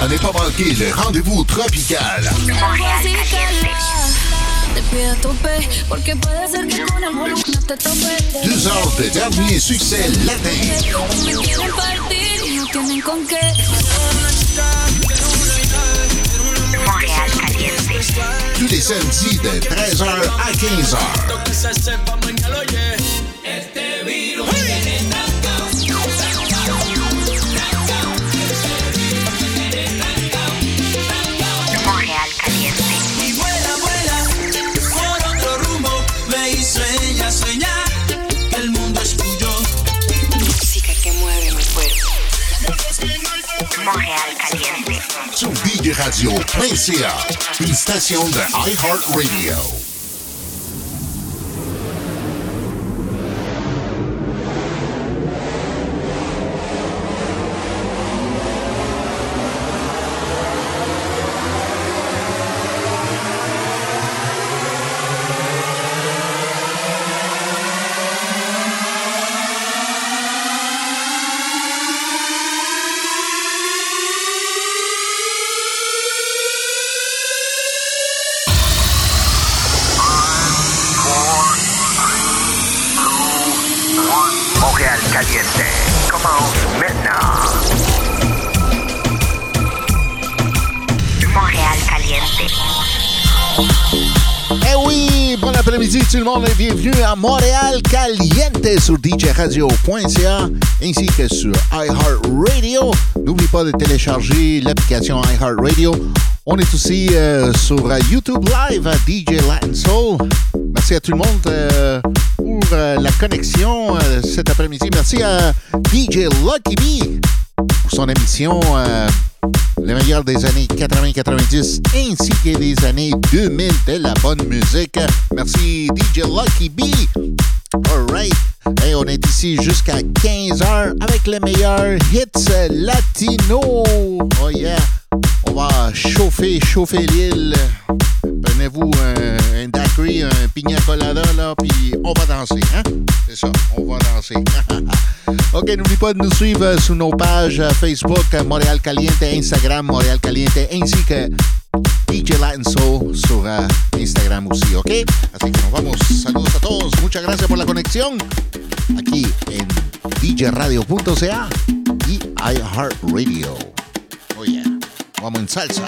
À ne pas manquer le rendez-vous tropical. Deux heures de dernier succès latin. Tous les samedis de 13h à 15h. Sur djradio.ca, une station de iHeartRadio. Le monde et bienvenue à Montréal Caliente sur djradio.ca ainsi que sur iHeartRadio. N'oublie pas de télécharger l'application iHeartRadio. On est aussi euh, sur YouTube Live à DJ Latin Soul. Merci à tout le monde euh, pour euh, la connexion cet après-midi. Merci à DJ Lucky B pour son émission le meilleur des années 80-90 ainsi que des années 2000 de la bonne musique. Merci DJ Lucky B. Alright. Et on est ici jusqu'à 15h avec les meilleurs hits latino. Oh yeah. On va chauffer, chauffer l'île. Prenez-vous un, un daiquiri, un pina colada, là, puis on va danser, hein? C'est ça, on va danser. OK, n'oublie pas de nous suivre euh, sur nos euh, Facebook, euh, Montréal Caliente, Instagram, Montréal Caliente, ainsi que DJ Latin Soul sur Instagram aussi, ¿ok? Así que nos vamos. Saludos a todos. Muchas gracias por la conexión aquí en djradio.ca y iHeartRadio. Oh. Vamos en salsa.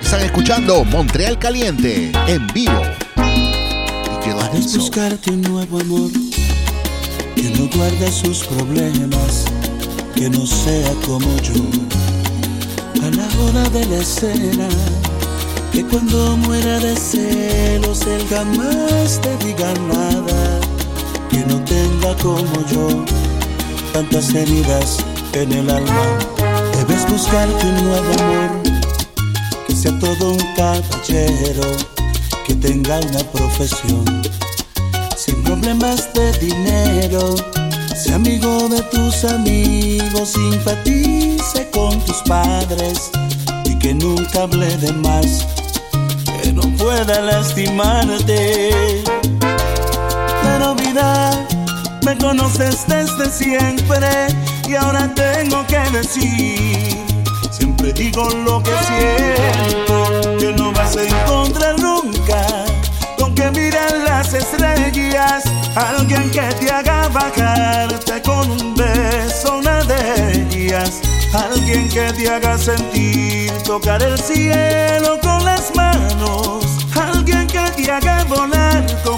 Están escuchando Montreal Caliente en vivo. DJ Latin Es Soul. buscarte un nuevo amor que no guarde sus problemas, que no sea como yo. A la hora de la escena, que cuando muera de celos él jamás te diga nada, que no tenga como yo tantas heridas en el alma. Debes buscarte un nuevo amor que sea todo un caballero, que tenga una profesión sin problemas de dinero. Sea amigo de tus amigos, simpatice con tus padres y que nunca hable de más, que no pueda lastimarte. Pero vida, me conoces desde siempre y ahora tengo que decir, siempre digo lo que siento, que no vas a encontrar alguien que te haga bajarte con un beso, una de ellas, alguien que te haga sentir tocar el cielo con las manos, alguien que te haga volar como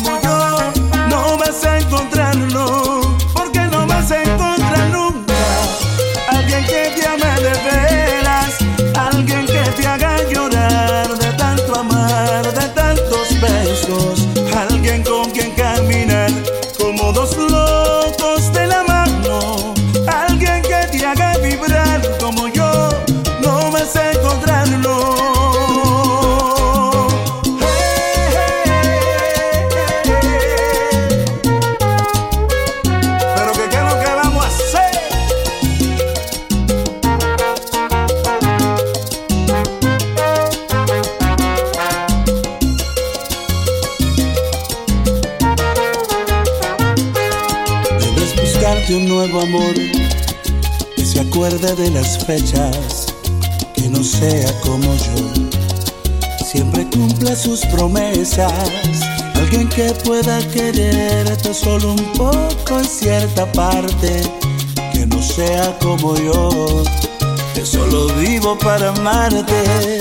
que no sea como yo. Siempre cumple sus promesas. Alguien que pueda quererte solo un poco en cierta parte, que no sea como yo, que solo vivo para amarte.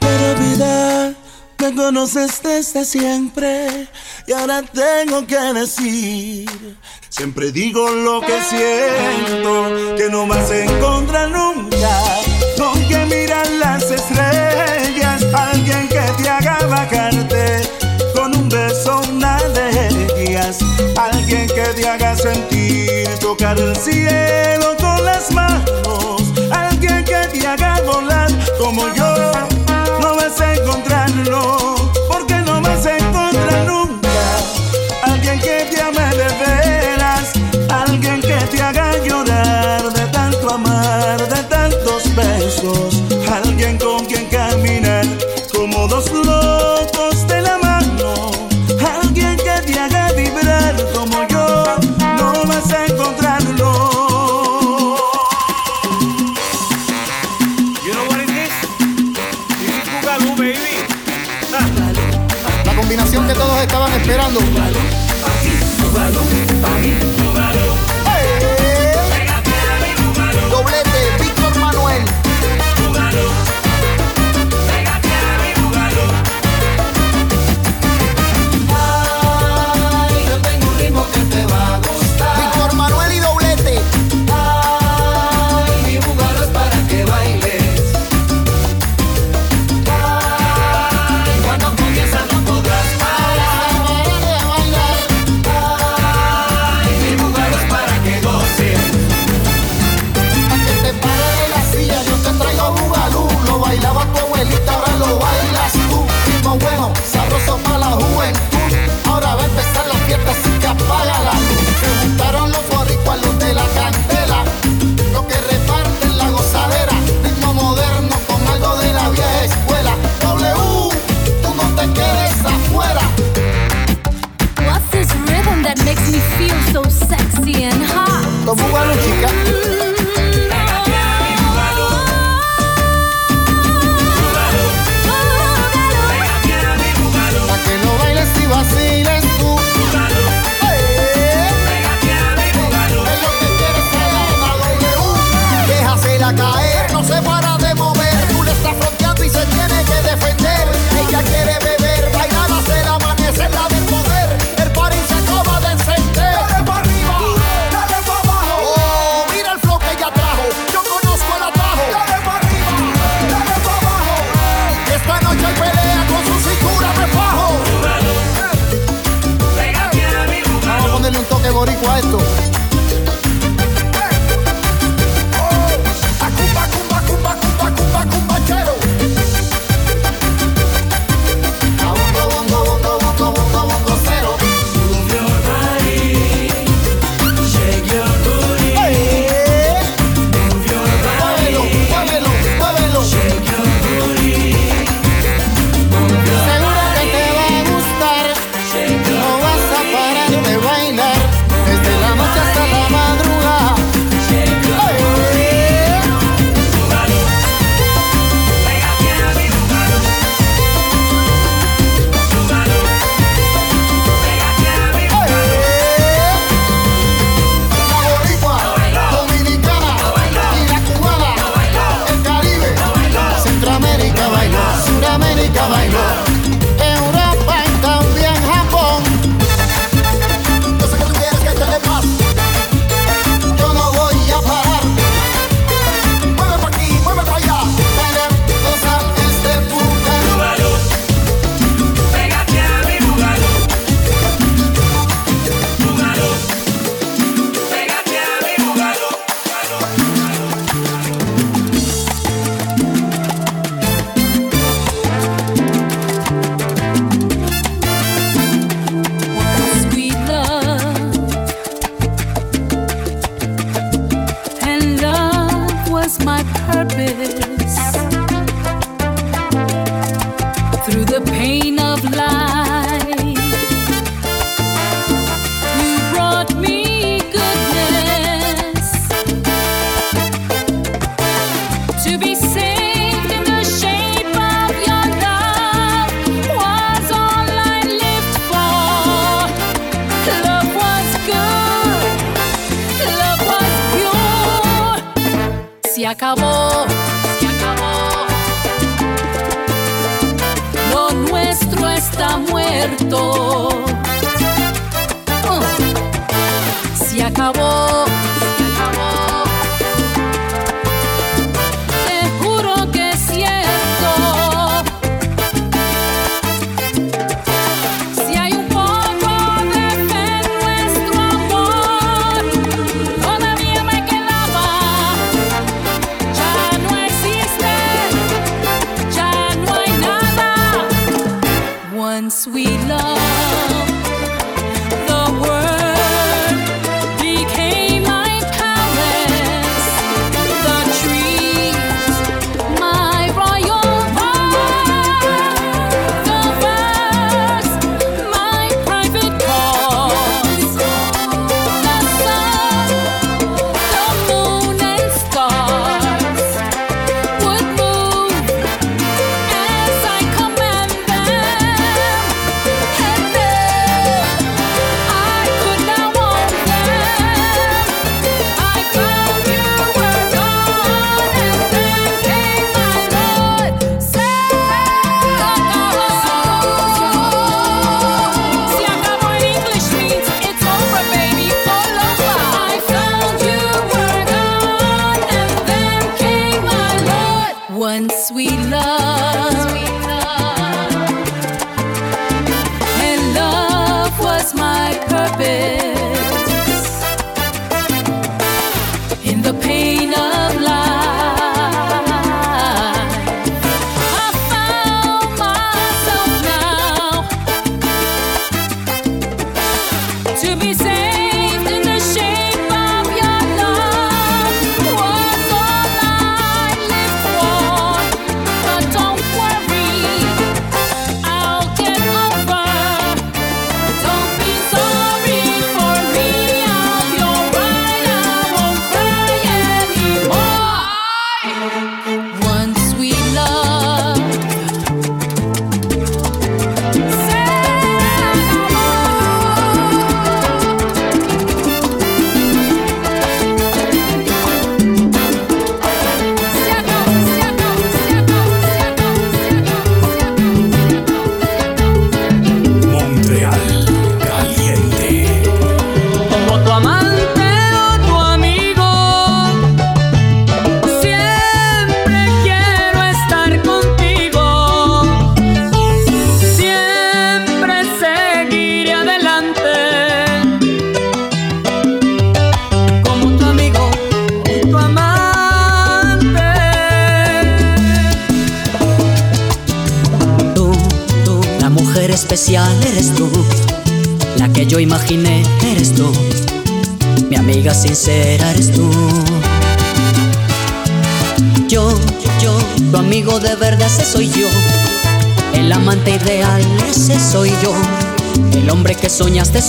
Pero vida, me conoces desde siempre y ahora tengo que decir Siempre digo lo que siento, que no vas a encontrar nunca. Con que mirar las estrellas, alguien que te haga bajarte. Con un beso, una de alguien que te haga sentir tocar el cielo con las manos. Alguien que te haga volar como yo, no vas a encontrarlo, porque no vas a encontrar.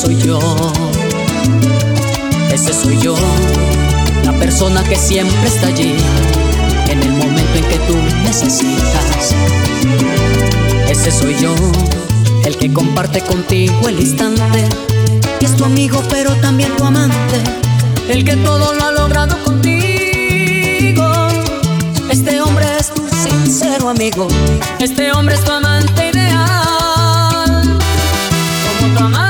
soy yo. Ese soy yo, la persona que siempre está allí, en el momento en que tú necesitas. Ese soy yo, el que comparte contigo el instante, que es tu amigo pero también tu amante, el que todo lo ha logrado contigo. Este hombre es tu sincero amigo, este hombre es tu amante ideal. Como tu amante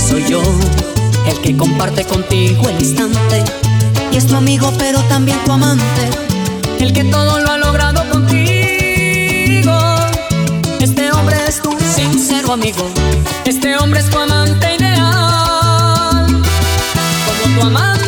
soy yo, el que comparte contigo el instante. Y es tu amigo, pero también tu amante, el que todo lo ha logrado contigo. Este hombre es tu sincero amigo, este hombre es tu amante ideal. Como tu amante.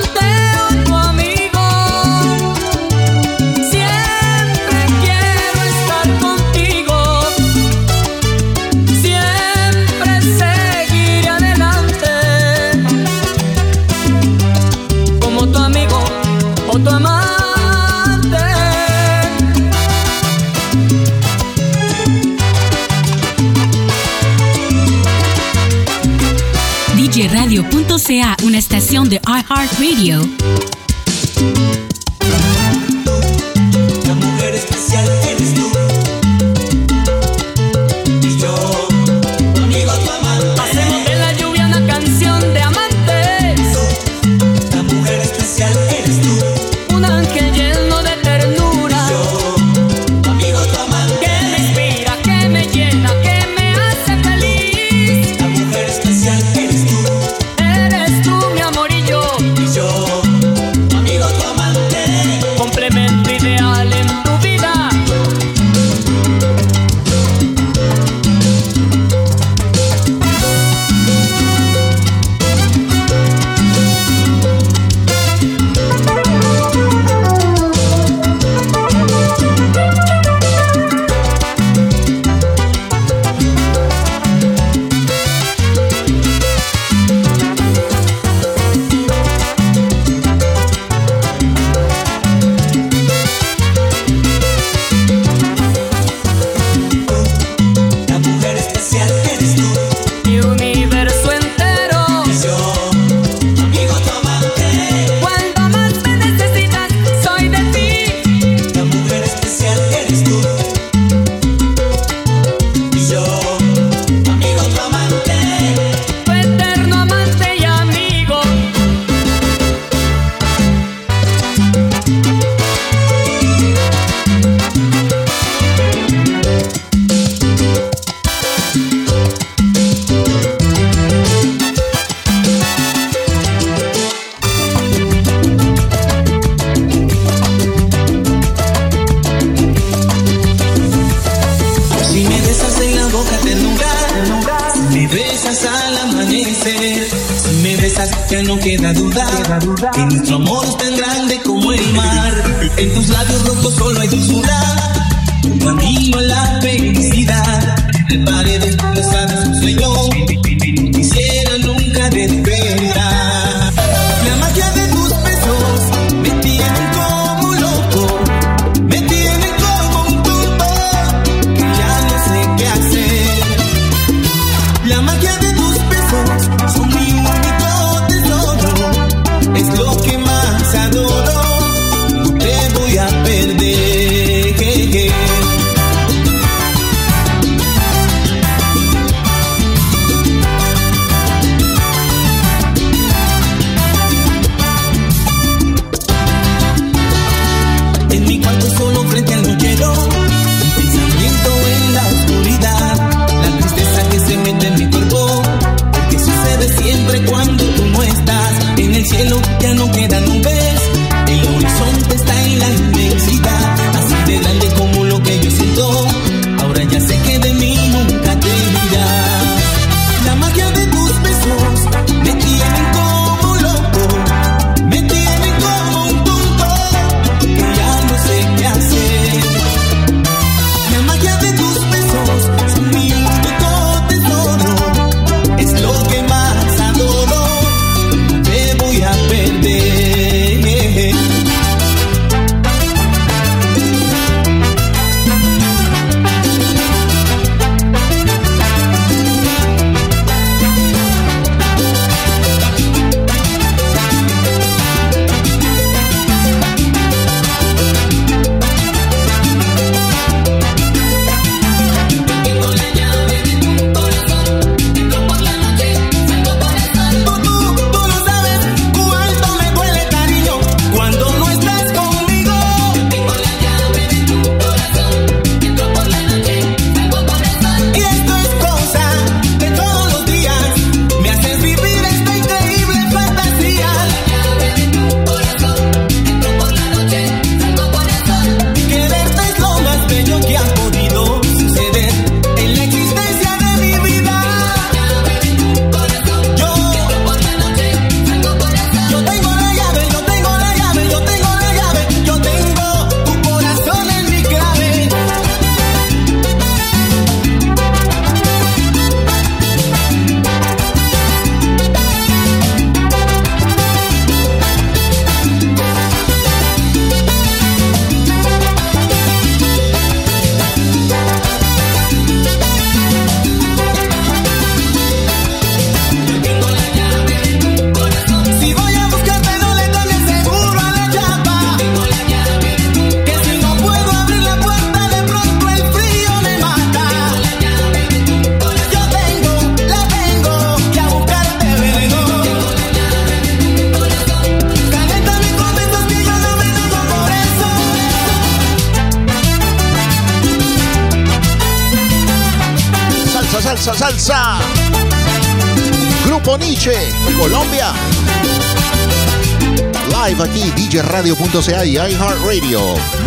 sea una estación de iHeartRadio.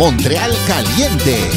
Montreal Caliente.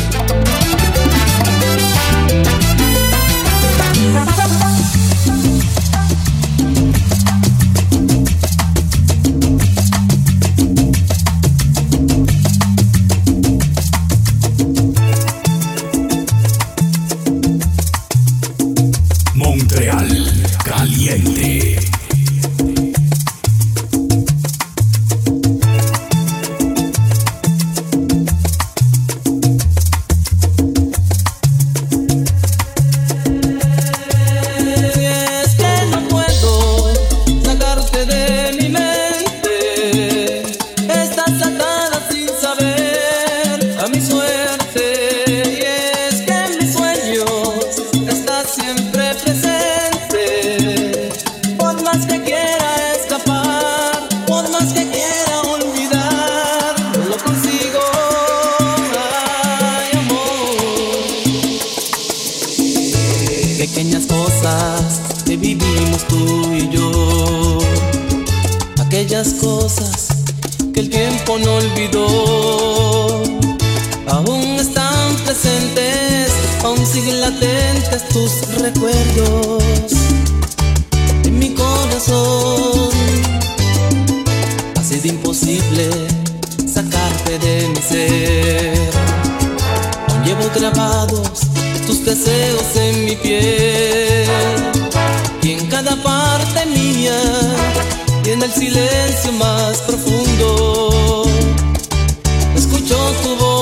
aún siguen latentes tus recuerdos en mi corazón. Ha sido imposible sacarte de mi ser. Aún llevo grabados tus deseos en mi piel y en cada parte mía y en el silencio más profundo escucho tu voz.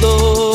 mundo.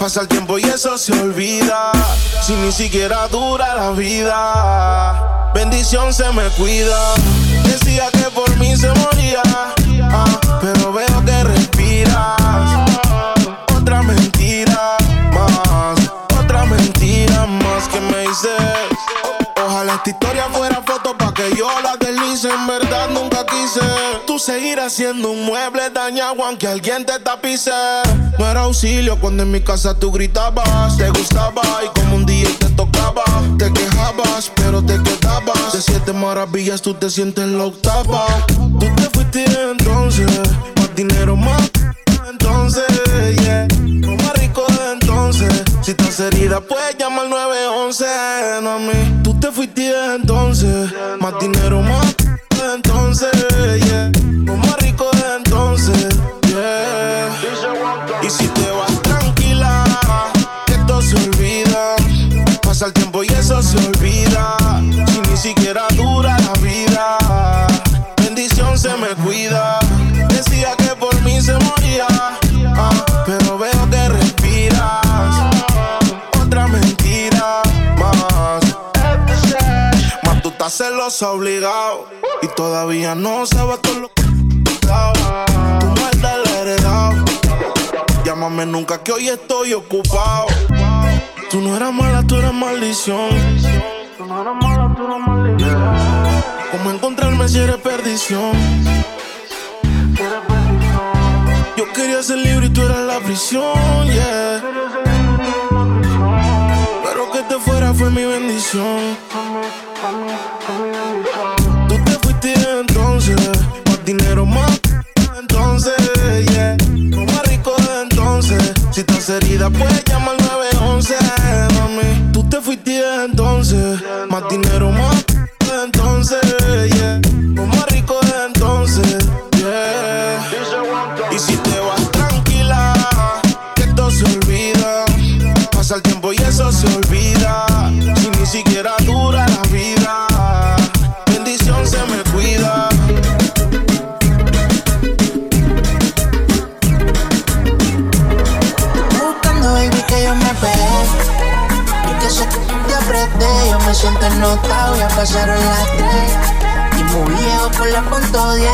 Pasa el tiempo y eso se olvida. Si ni siquiera dura la vida. Bendición se me cuida. Decía que por mí se moría. Ah, pero veo que respiras. Otra mentira más. Otra mentira más que me hice. Ojalá esta historia fuera foto para que yo la en verdad nunca quise. Tú seguirás siendo un mueble dañado aunque alguien te tapice. No era auxilio cuando en mi casa tú gritabas, te gustaba y como un día te tocaba, te quejabas, pero te quedabas. De siete maravillas tú te sientes en la octava. Tú te fuiste entonces, más dinero más entonces herida, puedes llamar 911. No a mí, tú te fuiste entonces. Más dinero, más desde entonces. Yeah. Más rico desde entonces. Y si te vas tranquila, que esto se olvida. Pasa el tiempo y eso se olvida. Celoso obligado. Y todavía no sabes todo lo que. Tu maldad la he heredado. Llámame nunca que hoy estoy ocupado. Tú no eras mala, tú eras maldición. Tú no eras mala, tú eras maldición. ¿Cómo encontrarme si eres perdición? Yo quería ser libre y tú eras la prisión, yeah. Pero que te fuera fue mi bendición. Tú te fuiste entonces, más dinero más entonces, yeah. Lo más rico entonces, si estás herida puedes llamar 911, mami. Tú te fuiste entonces, más dinero más siento ennotado, ya pasaron las tres. Y muy viejo por la punto 10.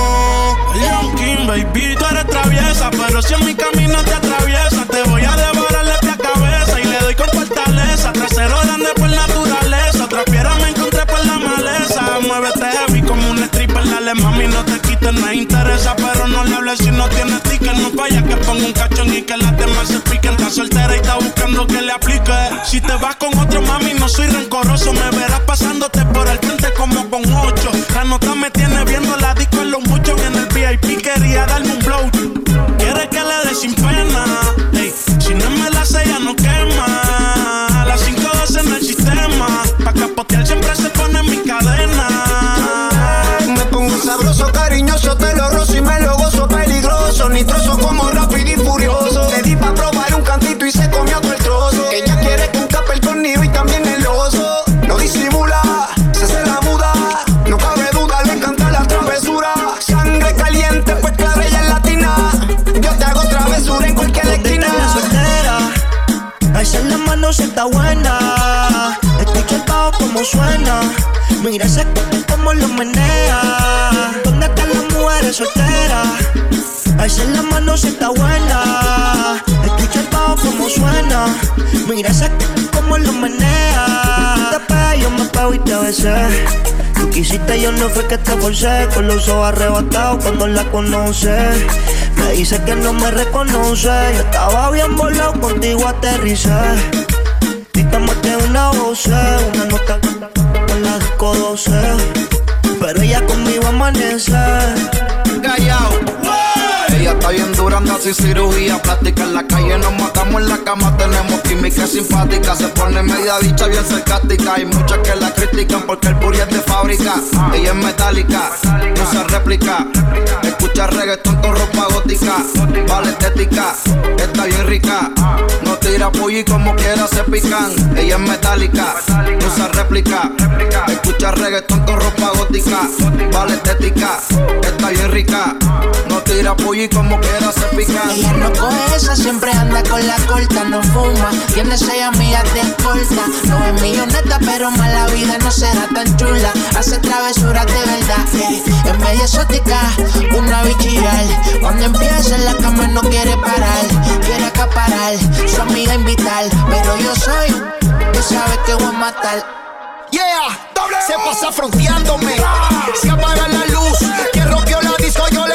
Leon King, baby, tú eres traviesa, pero si en mi camino te atraviesa, te voy a devorar dale mami, no te quites, me interesa, pero no le hables si no tienes ticket. No vaya que ponga un cachón y que las demás se piquen. Está soltera y está buscando que le aplique. Si te vas con otro mami, no soy rencoroso, me verás pasándote por el frente como con ocho. La nota me tiene viendo la disco en los muchos en el VIP quería darme un blow. Quiere que le dé sin pena. Ey, si no me la sella no quema. A las 5.12 en el sistema. Pa' capotear siempre se Mira ese como lo menea. ¿Dónde están las mujeres solteras? Alza la mano si está buena. Escucha el bajo como suena. Mira ese como lo menea. Te pega, yo me pego y te besé. Tú quisiste, yo no fue que te forcé. Con los ojos arrebatados cuando la conoce. Me dice que no me reconoce. Yo estaba bien volado, contigo aterricé. Te maté una voz, una nota 12. Pero ella conmigo amanece. Callao. Está bien dura, anda sin cirugía plástica. En la calle nos matamos en la cama, tenemos química simpática. Se pone media dicha, bien sarcástica. Hay muchas que la critican porque el booty es de fábrica. Ella es metálica, no se réplica. Escucha reggaetón con ropa gótica. Vale estética, está bien rica. No tira pollo y como quiera se pican. Ella es metálica, no se réplica. Escucha reggaetón con ropa gótica. Vale estética, está bien rica. No tira como quiera se pican. Ella no coge esa, siempre anda con la corta, no fuma. Tiene seis amigas de escolta. No es milloneta, pero mala vida no será tan chula. Hace travesuras de verdad, yeah. es media exótica, una bichiral. Cuando empieza en la cama no quiere parar, quiere acaparar, su amiga invitar. Pero yo soy, tú sabes que voy a matar. Yeah, se pasa fronteándome. Se apaga la luz. Quien rompió la disco, yo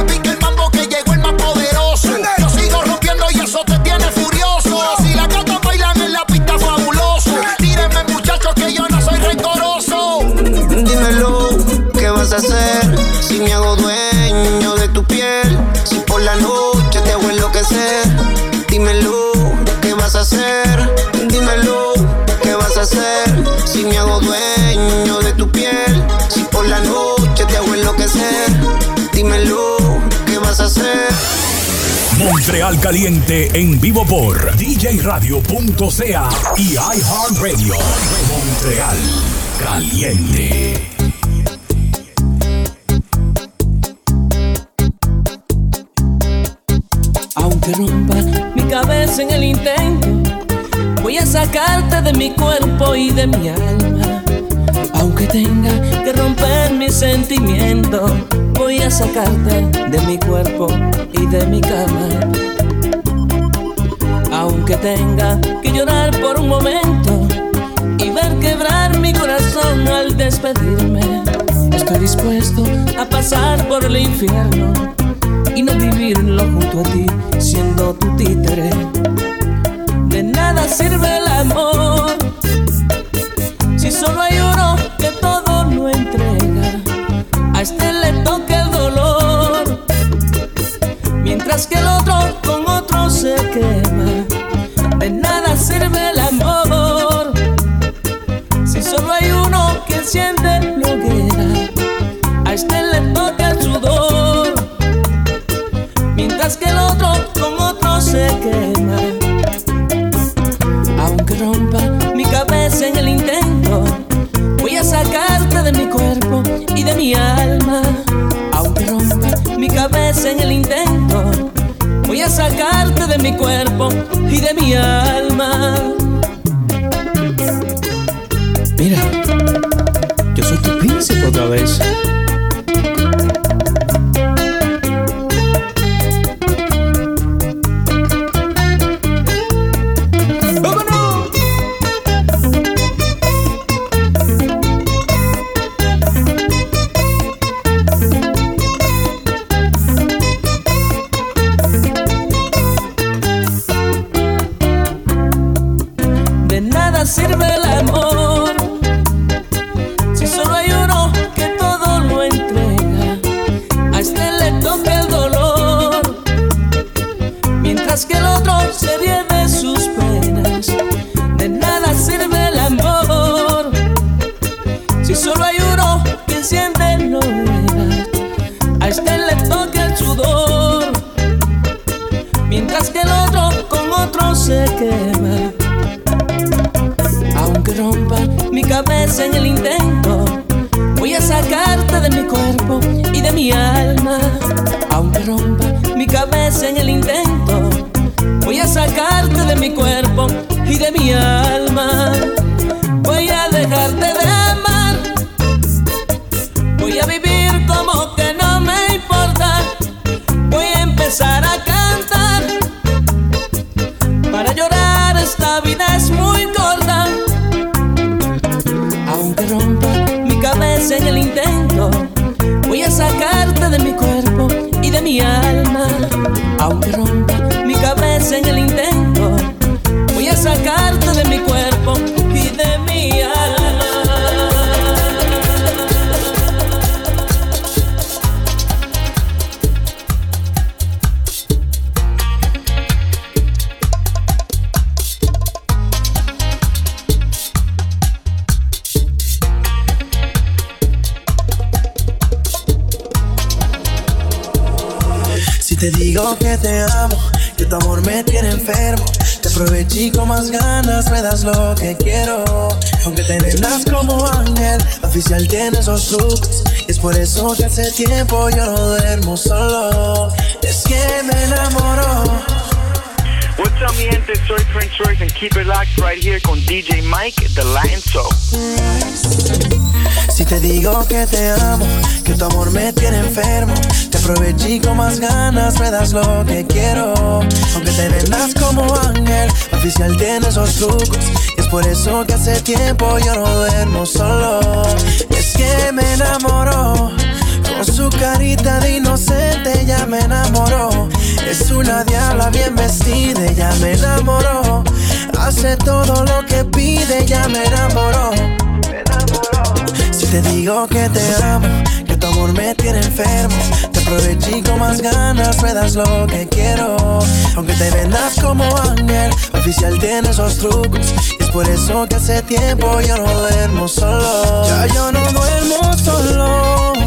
en el mambo que llegó el más poderoso. Yo sigo rompiendo y eso te tiene furioso. Si las gatas bailan en la pista, fabuloso. Tírenme, muchachos, que yo no soy rencoroso. Dímelo, ¿qué vas a hacer si me hago dueño de tu piel? Si por la noche te hago enloquecer. Dímelo, ¿qué vas a hacer? Dímelo, ¿qué vas a hacer si me hago dueño de Dímelo, ¿qué vas a hacer? Montreal Caliente en vivo por djradio.ca y iHeartRadio. Montreal Caliente. Aunque rompa mi cabeza en el intento, voy a sacarte de mi cuerpo y de mi alma. Aunque tenga que romper mis sentimientos, voy a sacarte de mi cuerpo y de mi cama. Aunque tenga que llorar por un momento y ver quebrar mi corazón al despedirme, estoy dispuesto a pasar por el infierno y no vivirlo junto a ti, siendo tu títere. De nada sirve el amor si solo hay uno que todo lo entrega. A este le toca el dolor, mientras que el otro con otro se quema. De nada sirve el amor si solo hay uno que enciende la hoguera. A este le toca cuerpo y de mi alma. Mira, yo soy tu príncipe otra vez. Eso que hace tiempo yo no duermo solo. Es que me enamoró. What's up, mi gente? Soy Prince Royce and keep it locked right here con DJ Mike, The Latin Show. Si te digo que te amo, que tu amor me tiene enfermo, te aproveché con más ganas me das lo que quiero. Aunque te vendas como ángel, oficial tienes los trucos. Y es por eso que hace tiempo yo no duermo solo. Es que me enamoró. Con su carita de inocente ya me enamoró. Es una diabla bien vestida, ya me enamoró. Hace todo lo que pide, ya me enamoró. Si te digo que te amo, que tu amor me tiene enfermo. Te aproveché con más ganas, me das lo que quiero. Aunque te vendas como ángel, oficial tiene esos trucos. Y es por eso que hace tiempo yo no duermo solo. Ya yo no duermo solo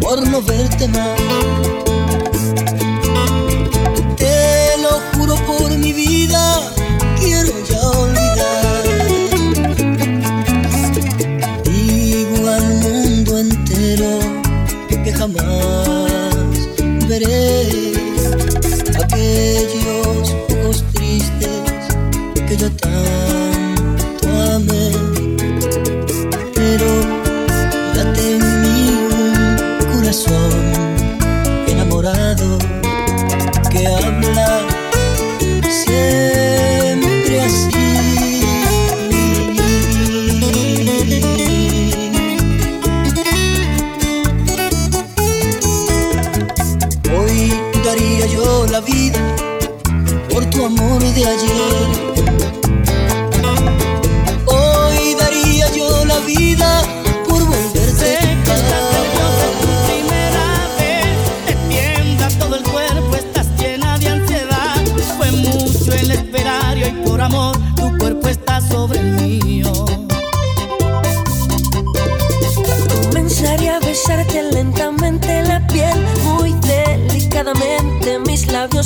por no verte más.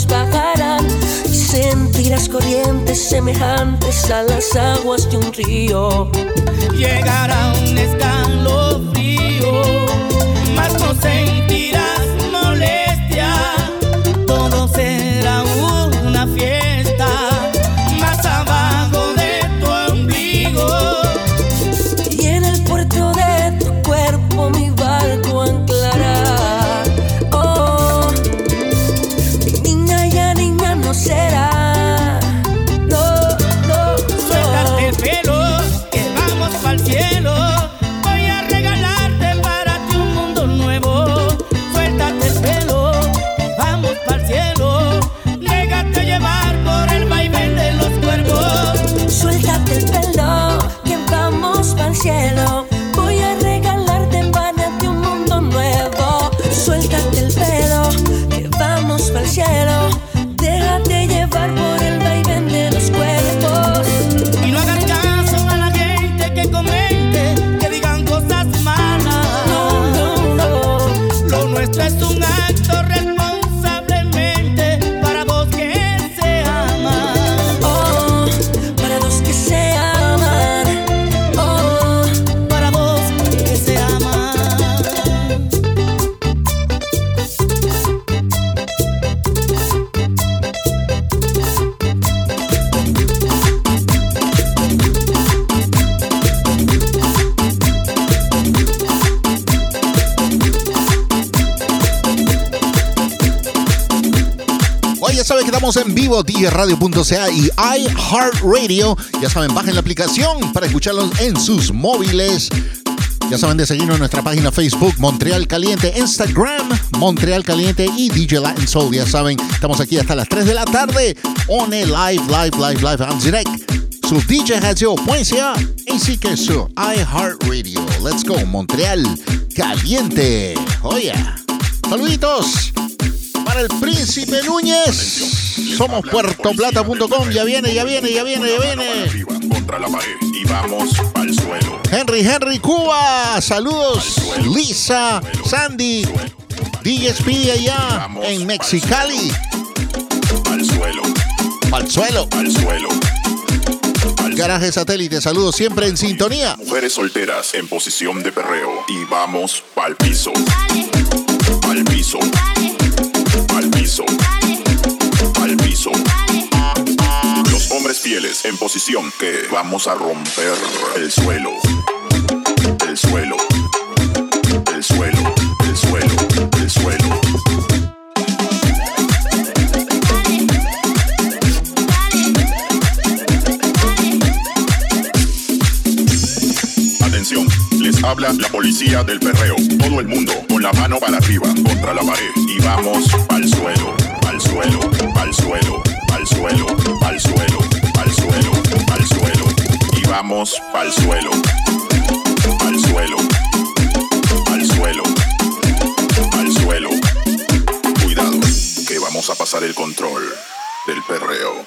Bajarán y sentirás corrientes semejantes a las aguas de un río. Llegará un escalofrío, mas no sentirás vivo, djradio.ca y iHeartRadio. Ya saben, bajen la aplicación para escucharlos en sus móviles. Ya saben de seguirnos en nuestra página Facebook, Montreal Caliente, Instagram, Montreal Caliente y DJ Latin Soul. Ya saben, estamos aquí hasta las 3 de la tarde. On a live, live, live, live, en direct. Sur djradio.ca ainsi que sur iHeartRadio. Let's go, Montreal Caliente. Oye, saluditos para el Príncipe Núñez. Somos puertoplata.com. Ya viene, ya viene, ya viene, ya viene. Contra la pared y vamos al suelo. Henry, Henry Cuba. Saludos. Lisa, Sandy, DSP allá en Mexicali. Al suelo. Al suelo. Al suelo. Garaje Satélite, saludos siempre en sintonía. Mujeres solteras en posición de perreo y vamos al piso. Al piso. Al piso. Los hombres fieles en posición que vamos a romper el suelo. El suelo. El suelo. El suelo. El suelo. Atención, les habla la policía del perreo. Todo el mundo con la mano para arriba, contra la pared. Y vamos al suelo, al suelo, al suelo, al suelo, al suelo, al suelo, al suelo. Y vamos al suelo, al suelo, al suelo, al suelo. Cuidado, que vamos a pasar el control del perreo.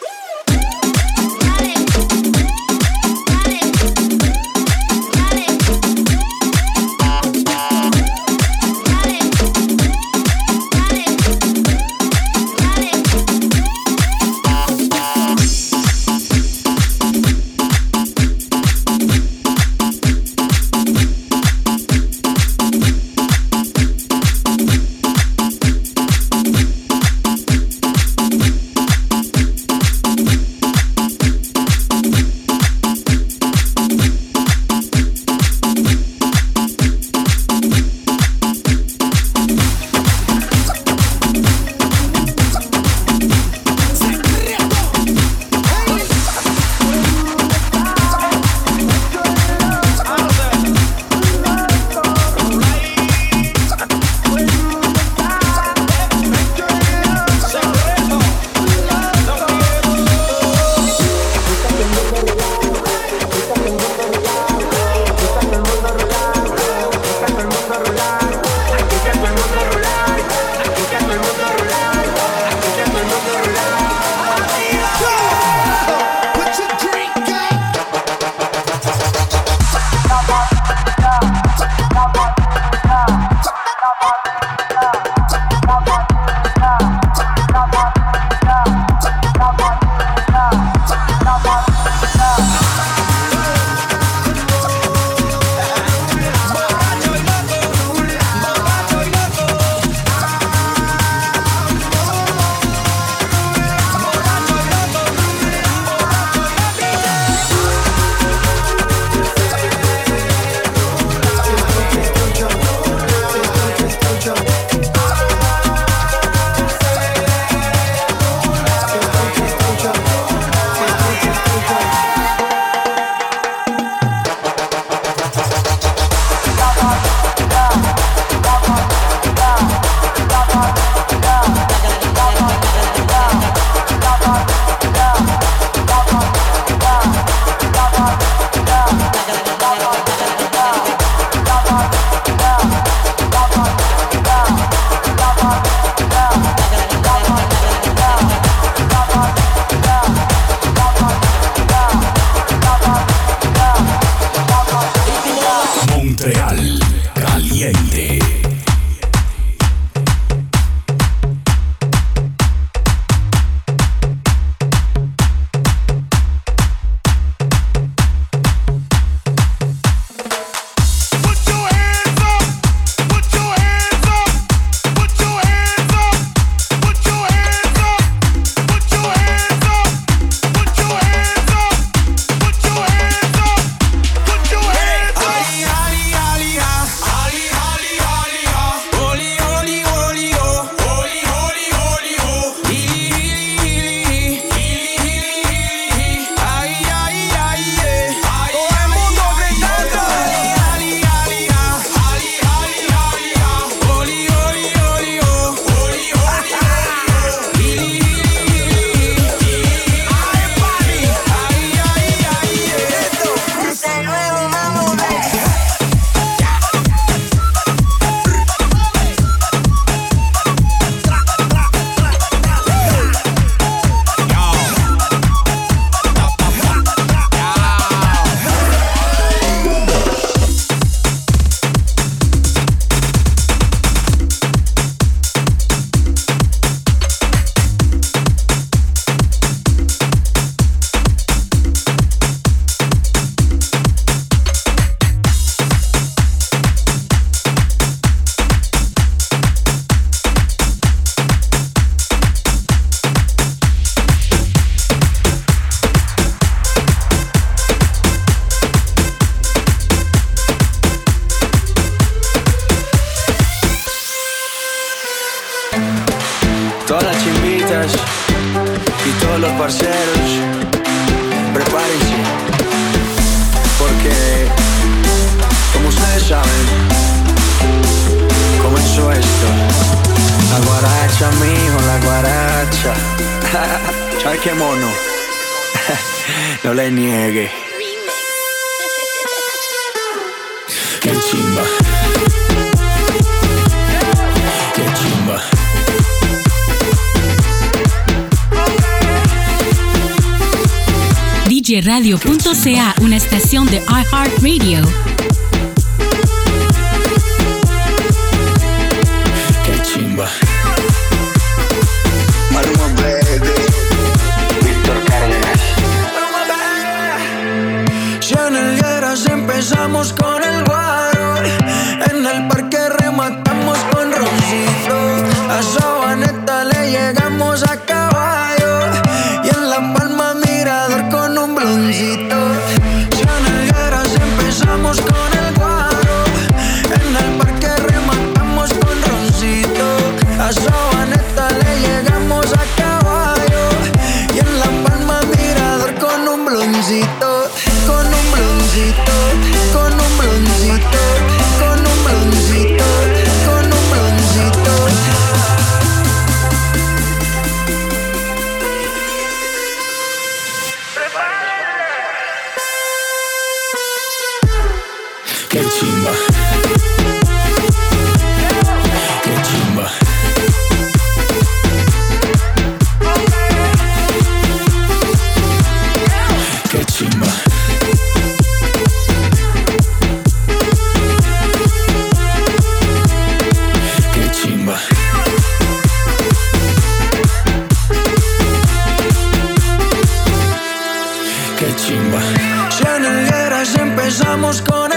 Empezamos con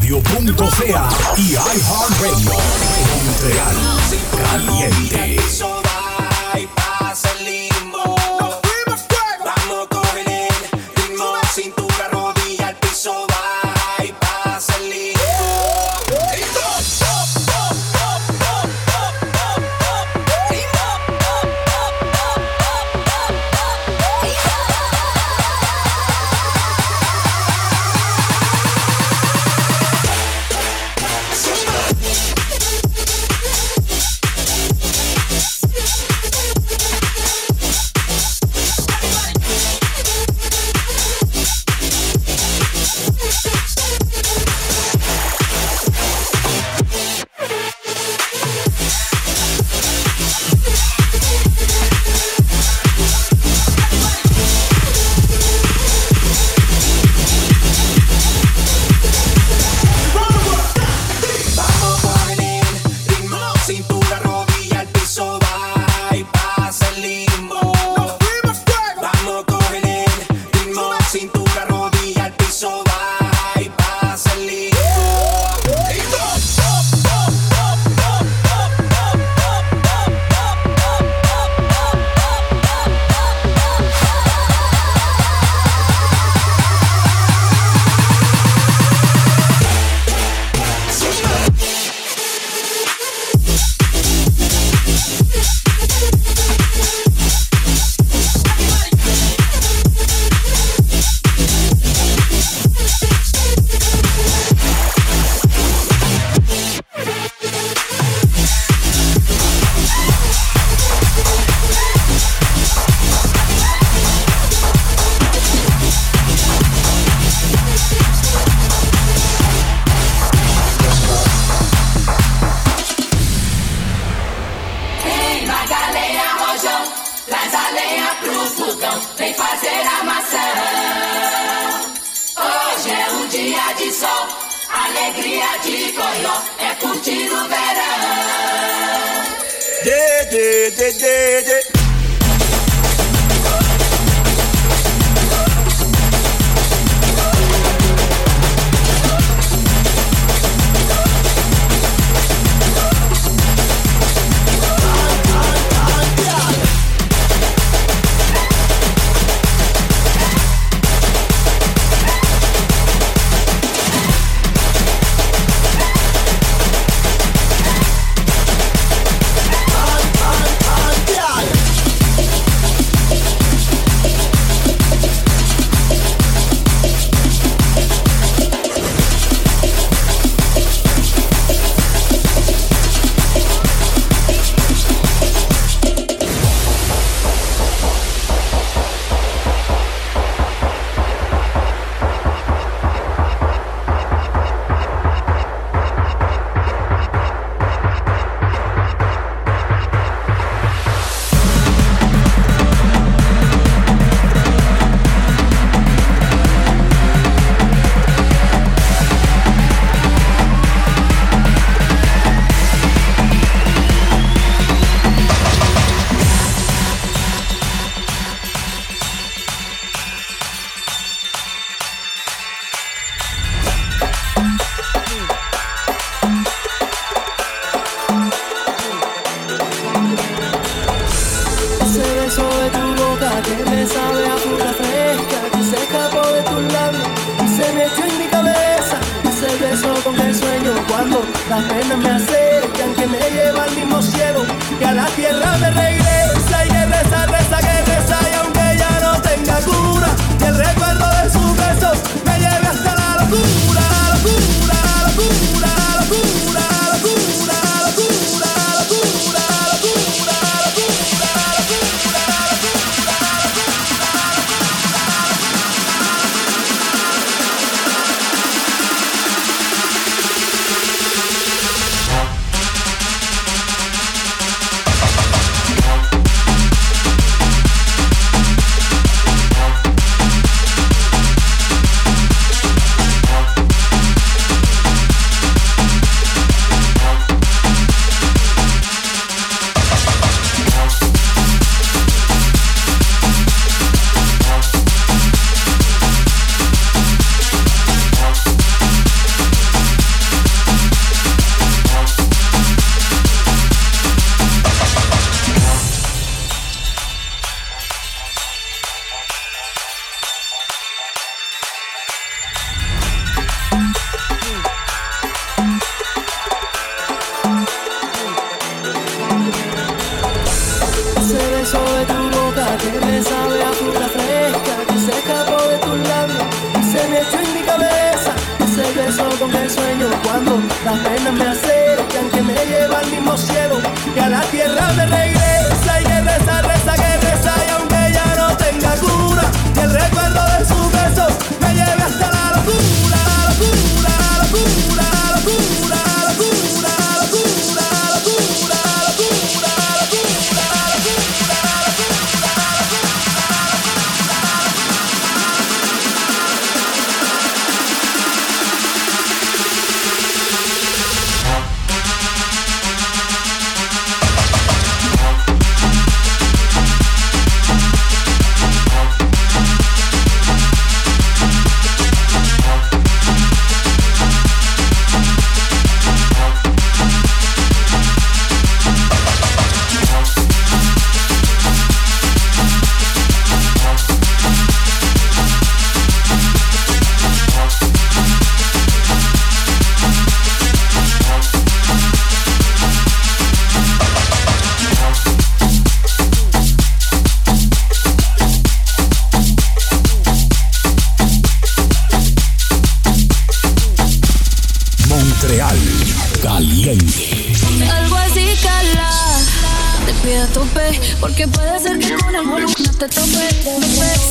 djradio.ca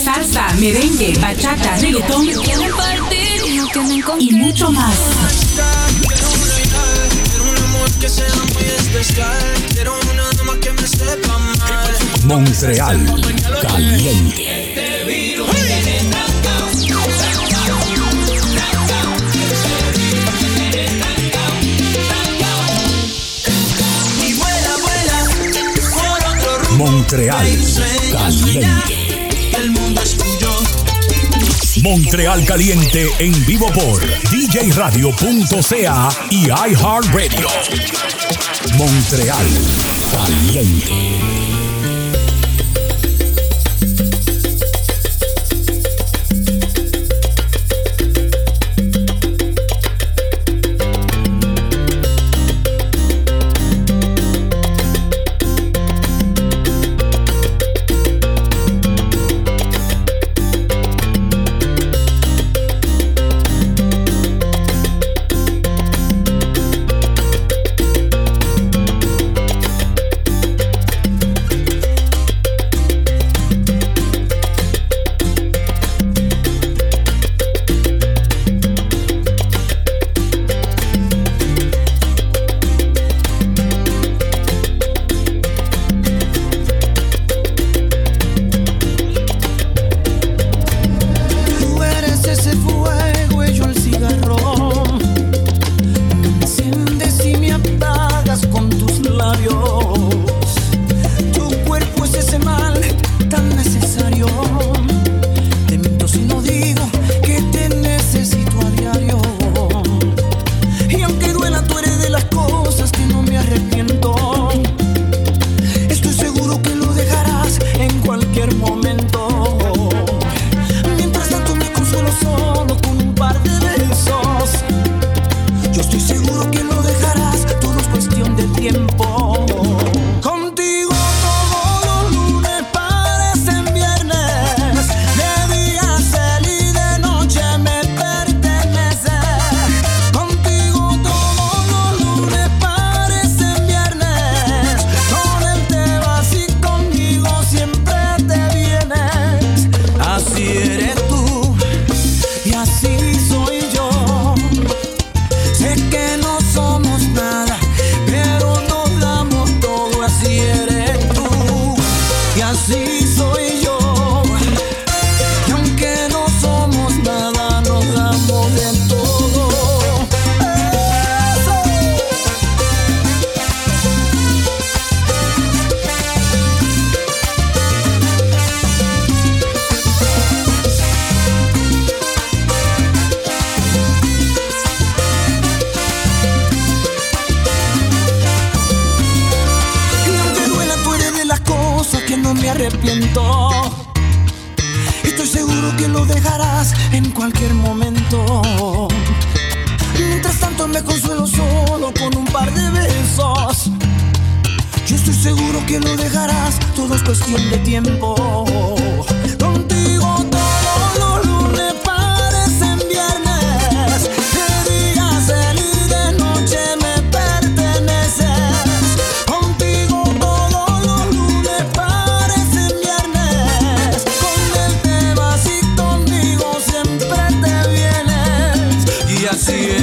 Salsa, merengue, bachata, reggaetón y mucho más. Montreal, caliente. Montreal, caliente. Montreal Caliente en vivo por djradio.ca y iHeartRadio. Montreal Caliente. see it.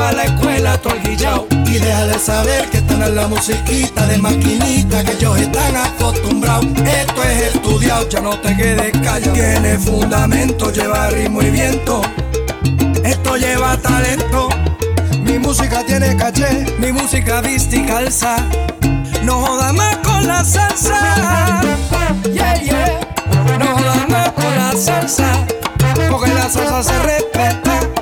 pa' la escuela, todo guillao. Y déjale saber que están en la musiquita de maquinita, que ellos están acostumbrados. Esto es estudiado, ya no te quedes callado. Tiene fundamento, lleva ritmo y viento. Esto lleva talento. Mi música tiene caché, mi música viste y calza. No joda más con la salsa. Yeah, yeah. No joda más con la salsa. Porque la salsa se respeta.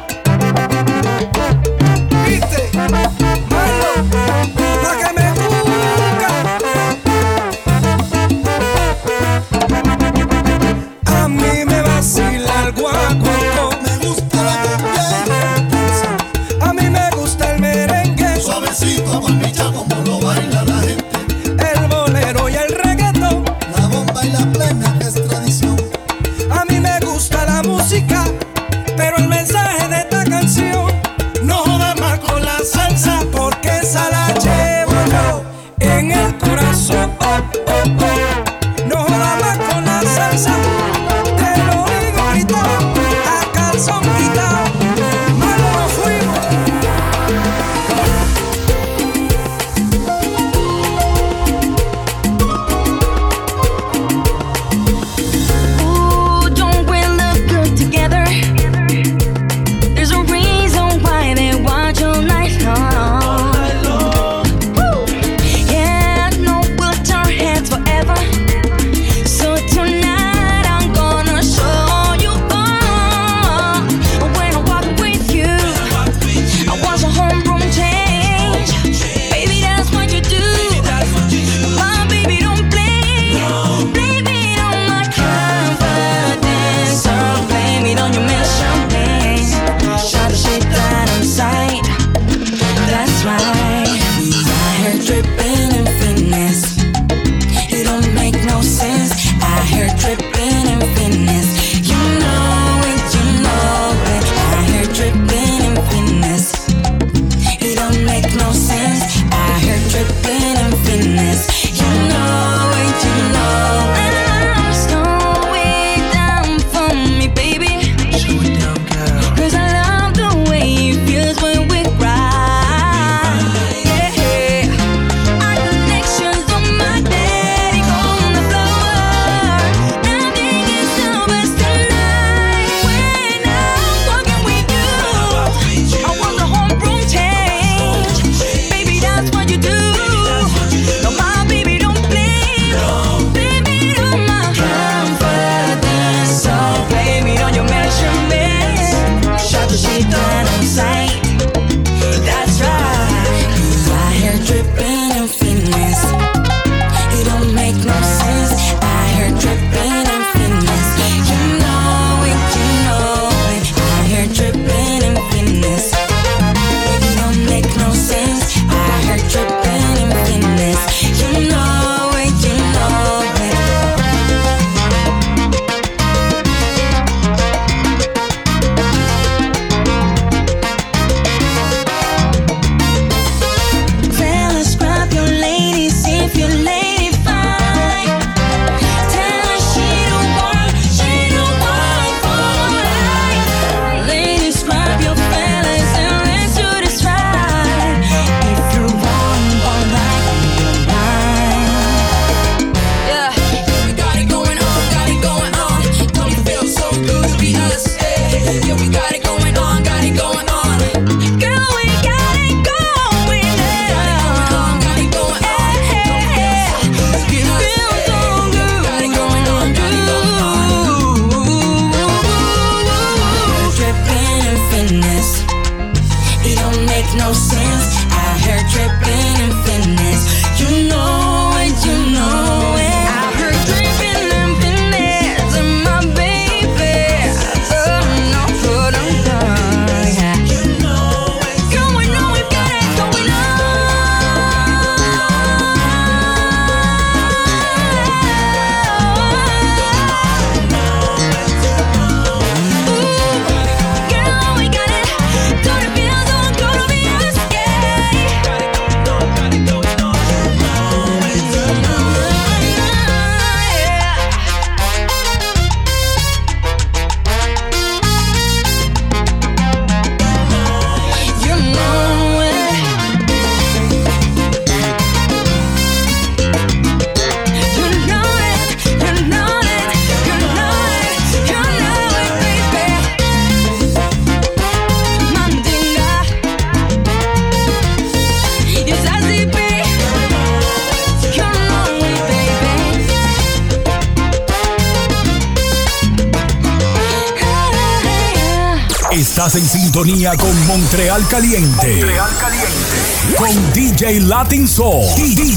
Estás en sintonía con Montreal Caliente. Montreal Caliente. Con DJ Latin Soul. DJ,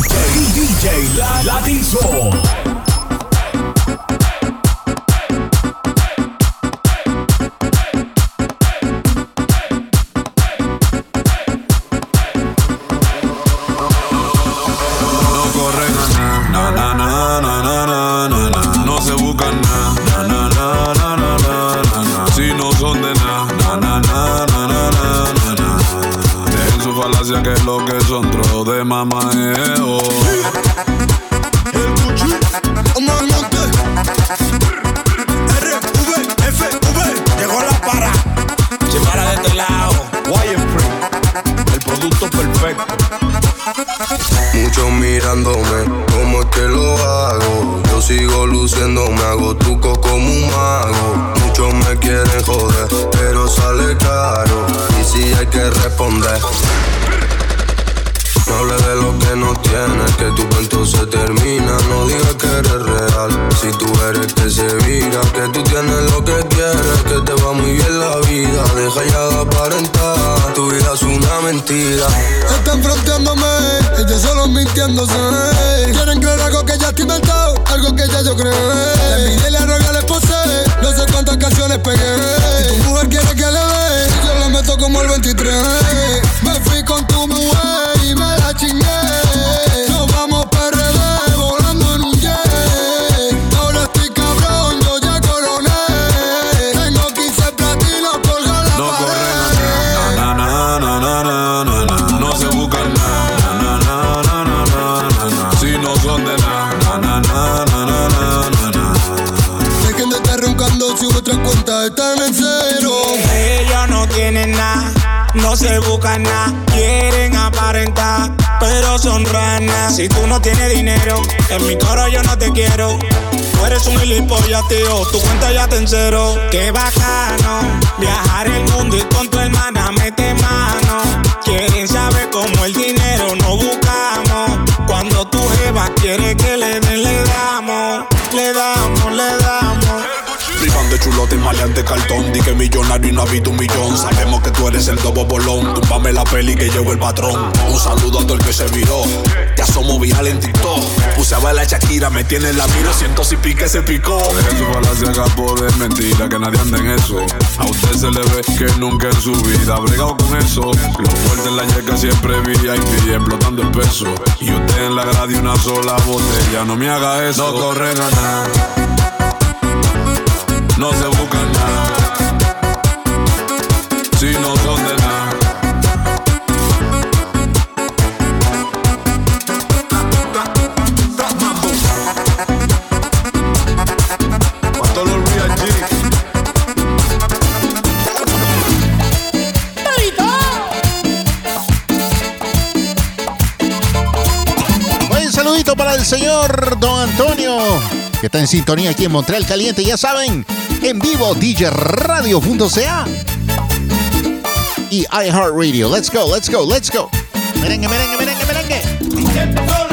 DJ Latin Soul. Ya de aparentar, tu vida es una mentira. Están fronteándome, ellos solo mintiéndose. Quieren creer algo que ya está inventado, algo que ya yo creé. La envidia y la les posee, no sé cuántas canciones pegué. Y tu mujer quiere que le dé, yo le meto como el 23. Me fui con tu mujer y me la chingué. Se buscan nada, quieren aparentar, pero son ranas. Si tú no tienes dinero, en mi coro yo no te quiero. Tú eres un gilipollas, tío, tu cuenta ya te en cero. Qué bacano, viajar el mundo y con tu hermana mete mano. Quieren saber cómo el dinero no buscamos. Cuando tu jeva quiere que le den, le damos, chulote y maleante cartón. Di que millonario y no habito un millón. Sabemos que tú eres el dobo bolón. Túmbame la peli que llevo el patrón. Un saludo a todo el que se viró. Ya somos viral en TikTok. Puse a bailar Shakira, me tiene en la mira. Siento si pique se picó. Eso falacia acabó de mentira, que nadie anda en eso. A usted se le ve que nunca en su vida ha bregado con eso. Lo fuerte en la yeca siempre VIP, explotando el peso. Y usted en la grada y una sola botella. No me haga eso. No corren a nada no se que está en sintonía aquí en Montreal Caliente. Ya saben, en vivo, DJRadio.ca y iHeartRadio. Let's go, let's go, let's go. Merengue, merengue, merengue, merengue.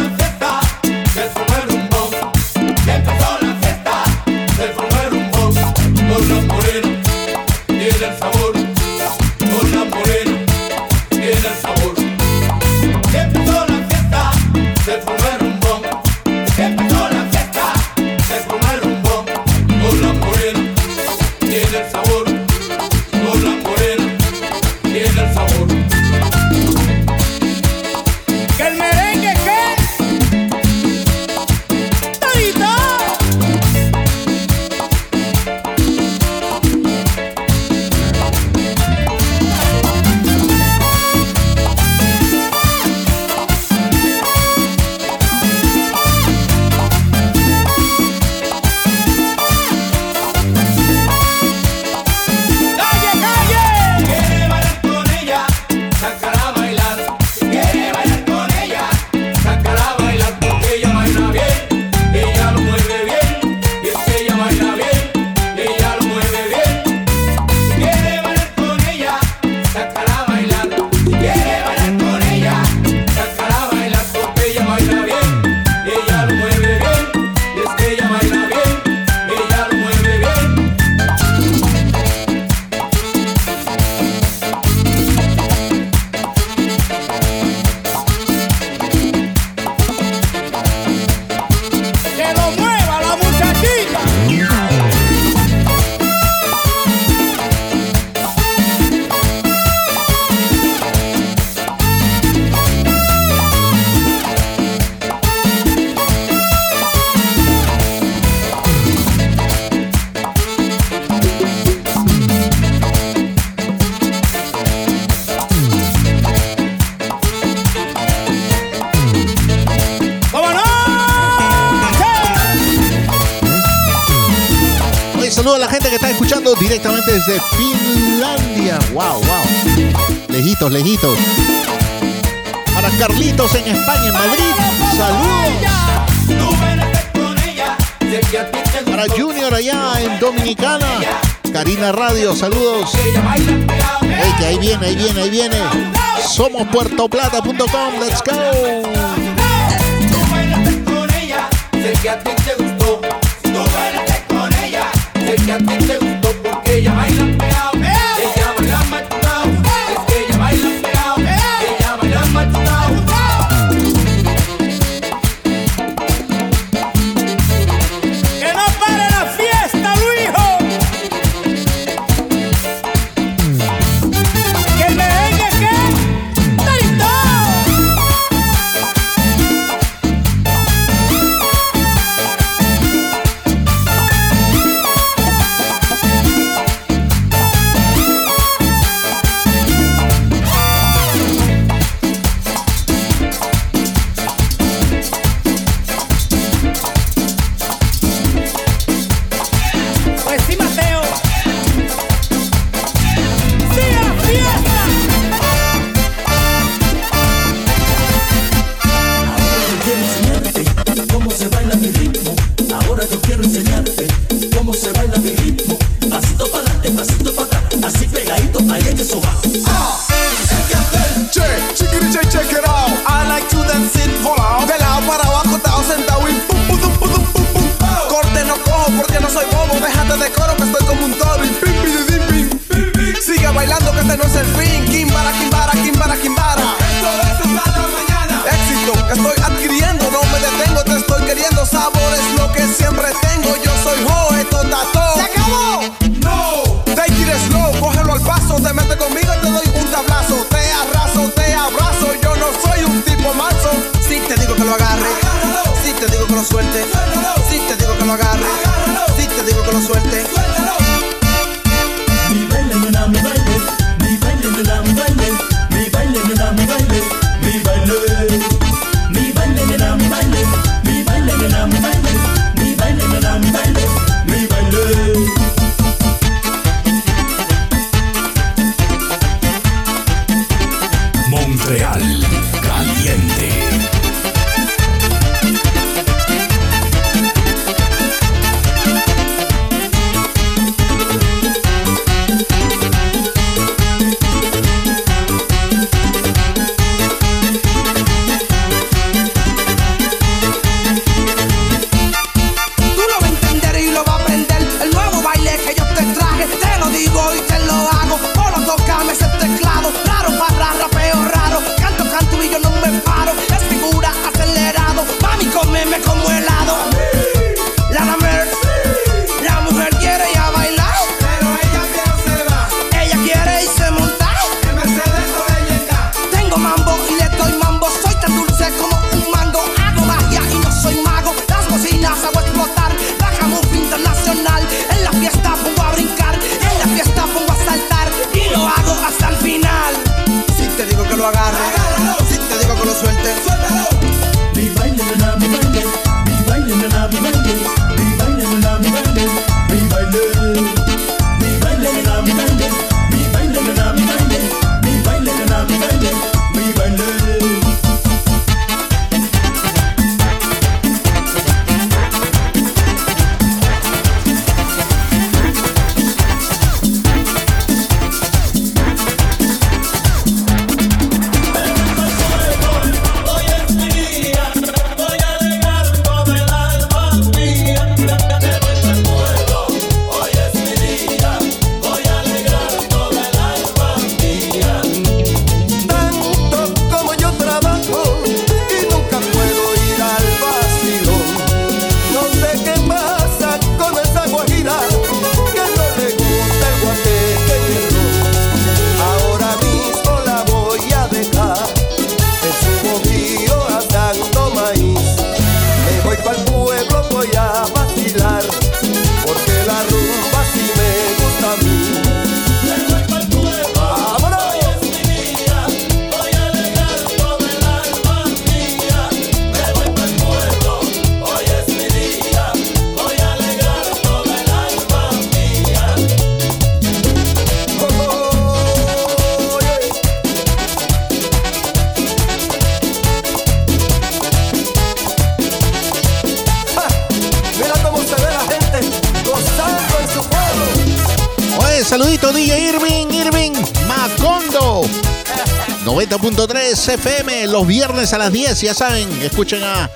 a las 10, ya saben, escuchen a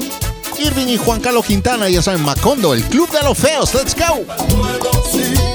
Irving y Juan Carlos Quintana, ya saben, Macondo, el Club de los Feos, let's go.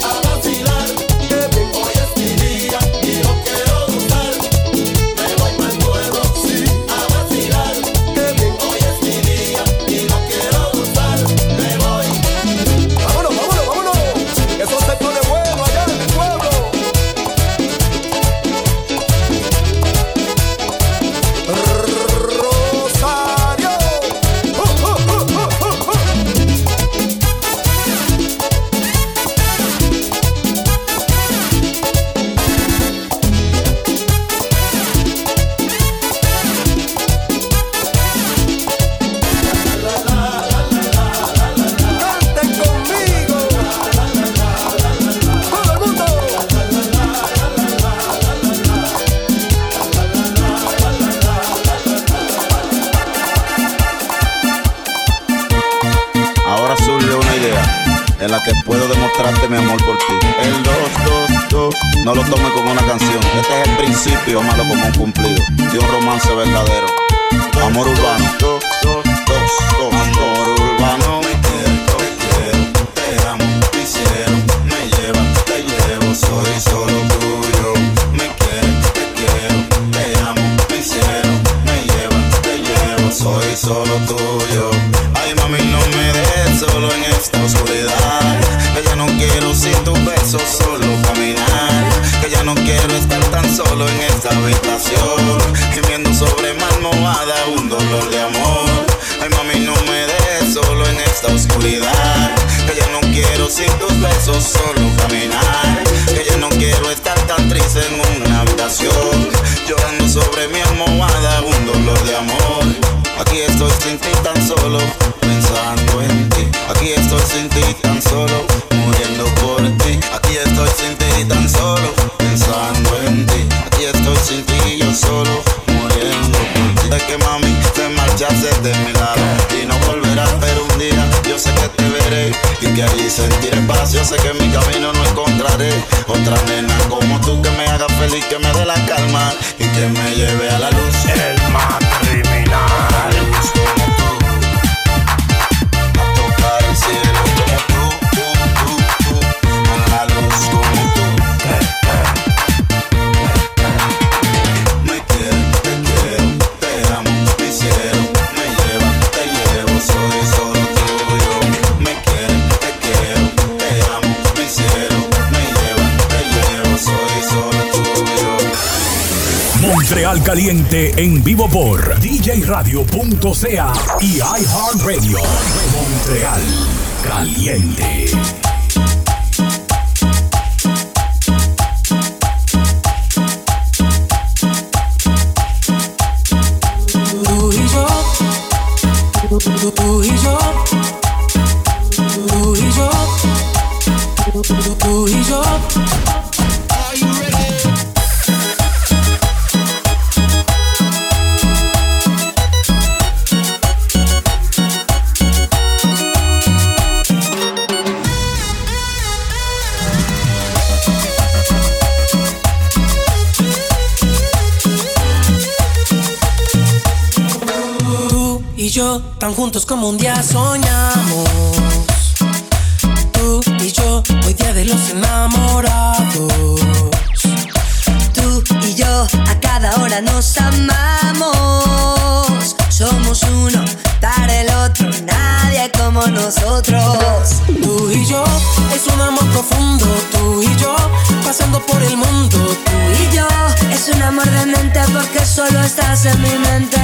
solo estás en mi mente.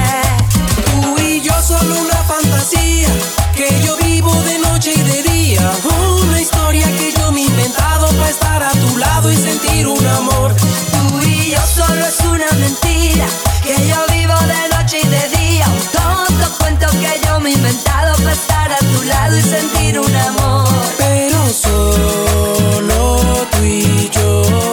Tú y yo solo una fantasía que yo vivo de noche y de día. Una historia que yo me he inventado para estar a tu lado y sentir un amor. Tú y yo solo es una mentira que yo vivo de noche y de día. Un tonto cuento que yo me he inventado para estar a tu lado y sentir un amor. Pero solo tú y yo.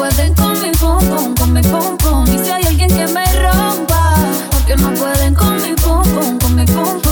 pueden con mi pum pum, con mi pum pum. Y si hay alguien que me rompa, porque no pueden con mi pum pum, con mi pum pum.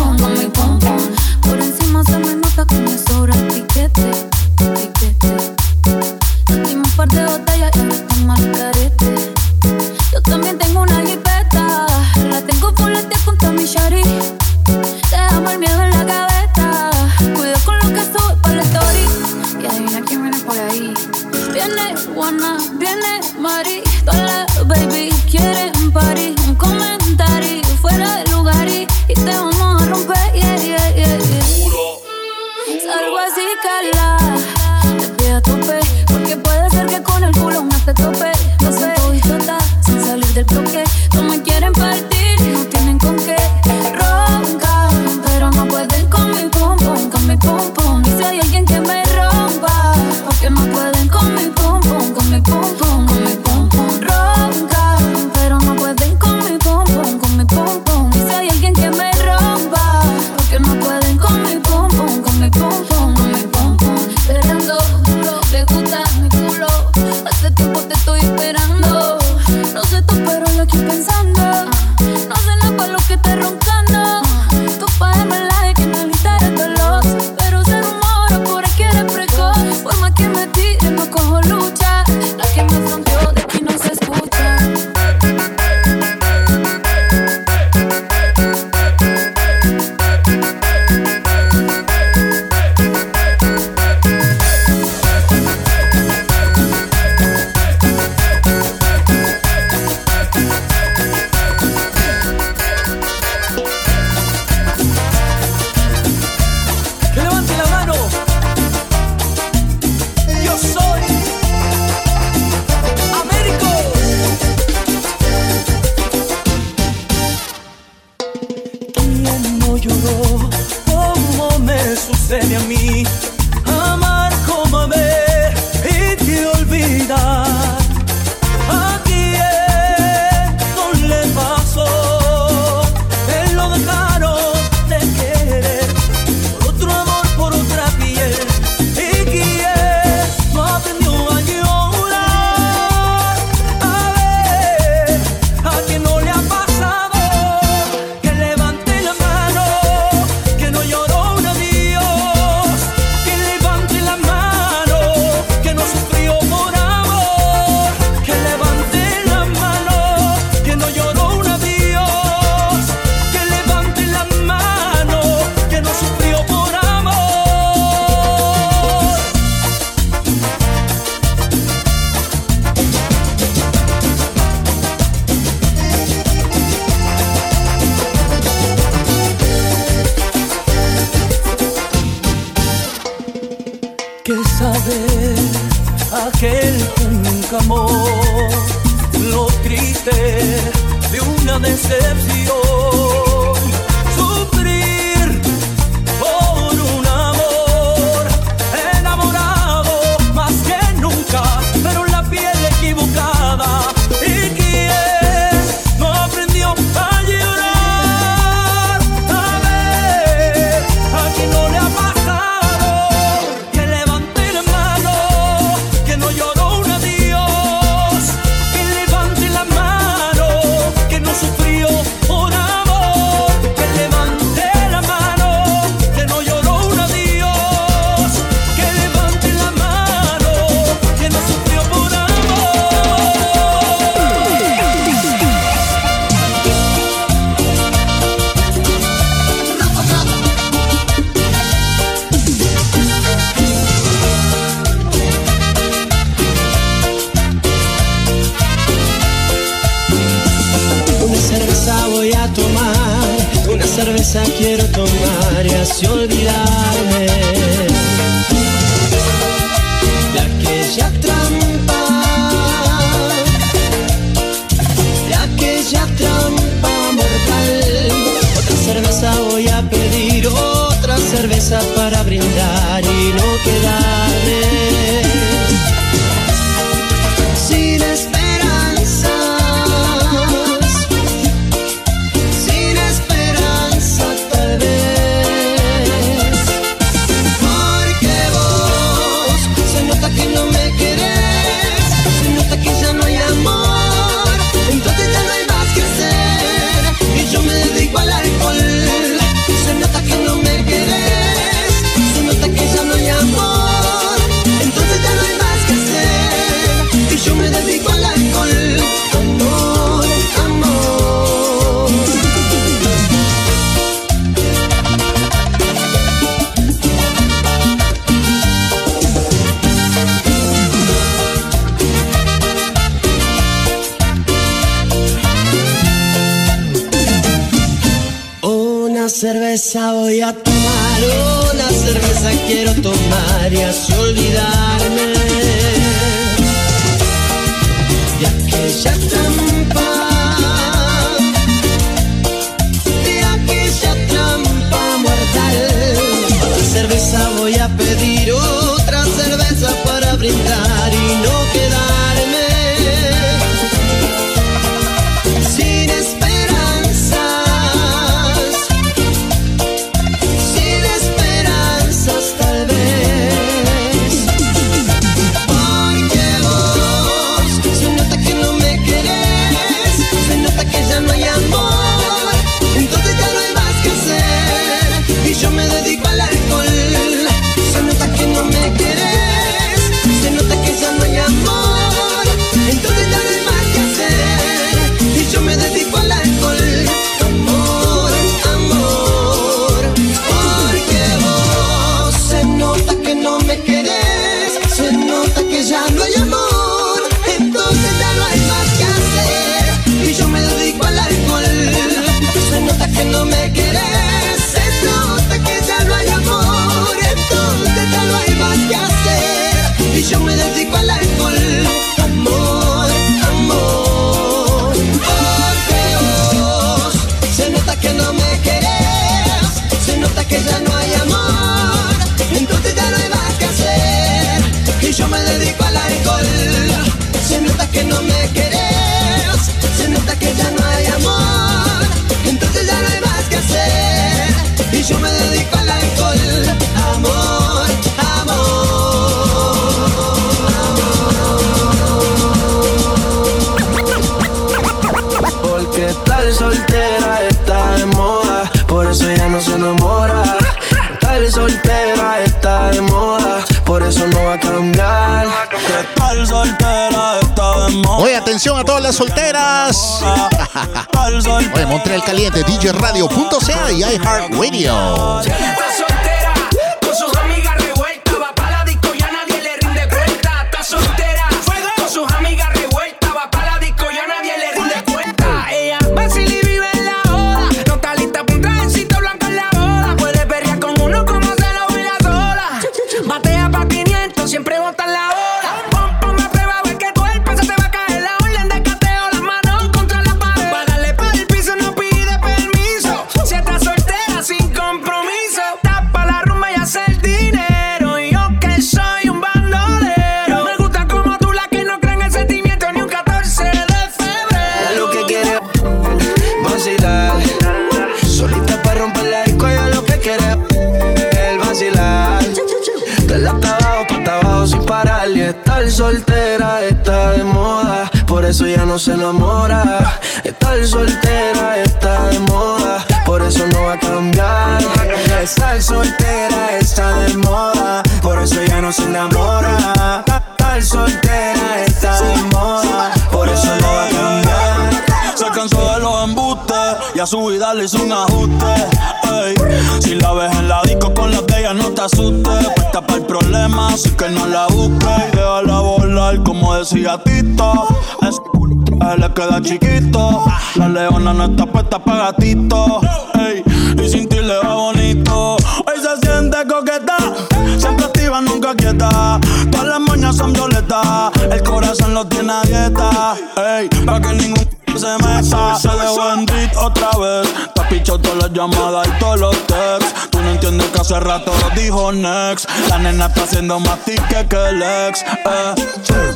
haciendo más tique que el ex. Eh.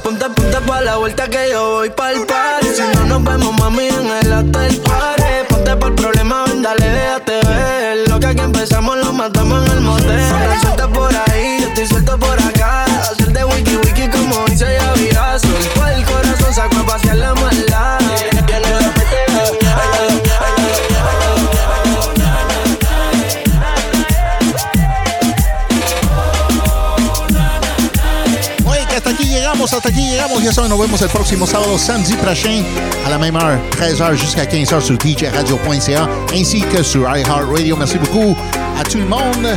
Ponte, ponte pa' la vuelta que yo voy pa'l par autres, bien sûr, nous vemos el próximo samedi prochain, à la même heure, 13h jusqu'à 15h sur djradio.ca, ainsi que sur iHeartRadio. Merci beaucoup à tout le monde.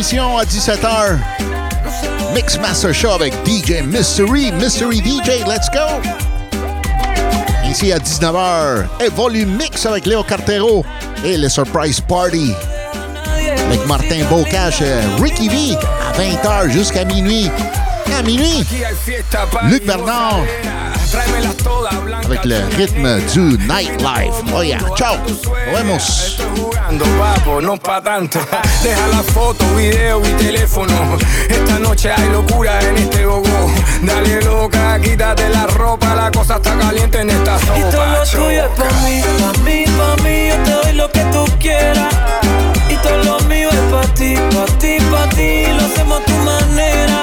émission à 17h. Mixmaster Show avec DJ Mystery. Mystery DJ, let's go! Ici à 19h, Volume Mix avec Léo Cartero et le Surprise Party avec Martin Bocage, Ricky V à 20h jusqu'à minuit. À minuit, Luc Bernard avec le rythme du nightlife. Oh yeah, ciao! Papo, no pa' tanto. Deja la foto, video y teléfono. Esta noche hay locura en este gogo. Dale loca, quítate la ropa, la cosa está caliente en esta sopa. Y todo lo tuyo es pa' mí, pa' mí, pa' mí Yo te doy lo que tú quieras Y todo lo mío es pa' ti, pa' ti, pa' ti Lo hacemos a tu manera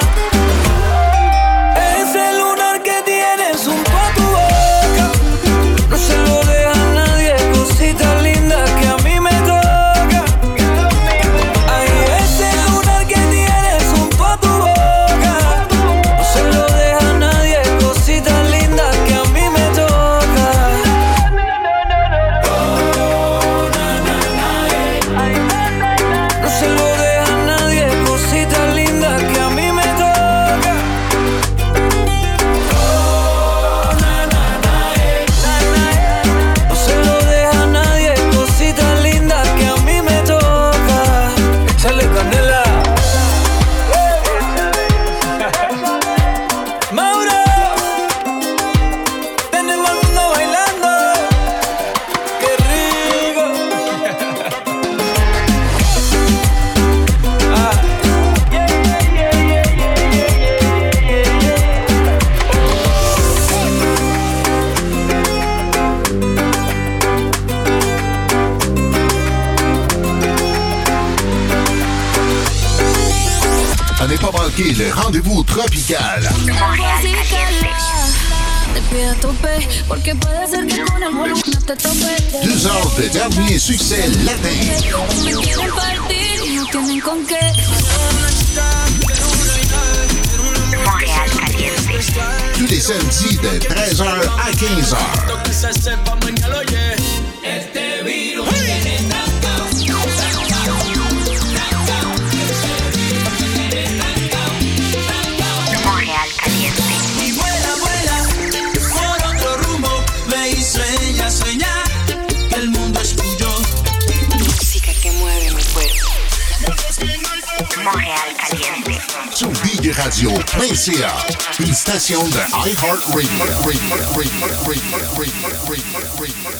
Tropical. Deux heures de dernier succès latin. Tous les samedis de 13h à 15h. radio.radio.ca, une station de iHeartRadio. Radio, radio, radio, radio, radio, radio, radio.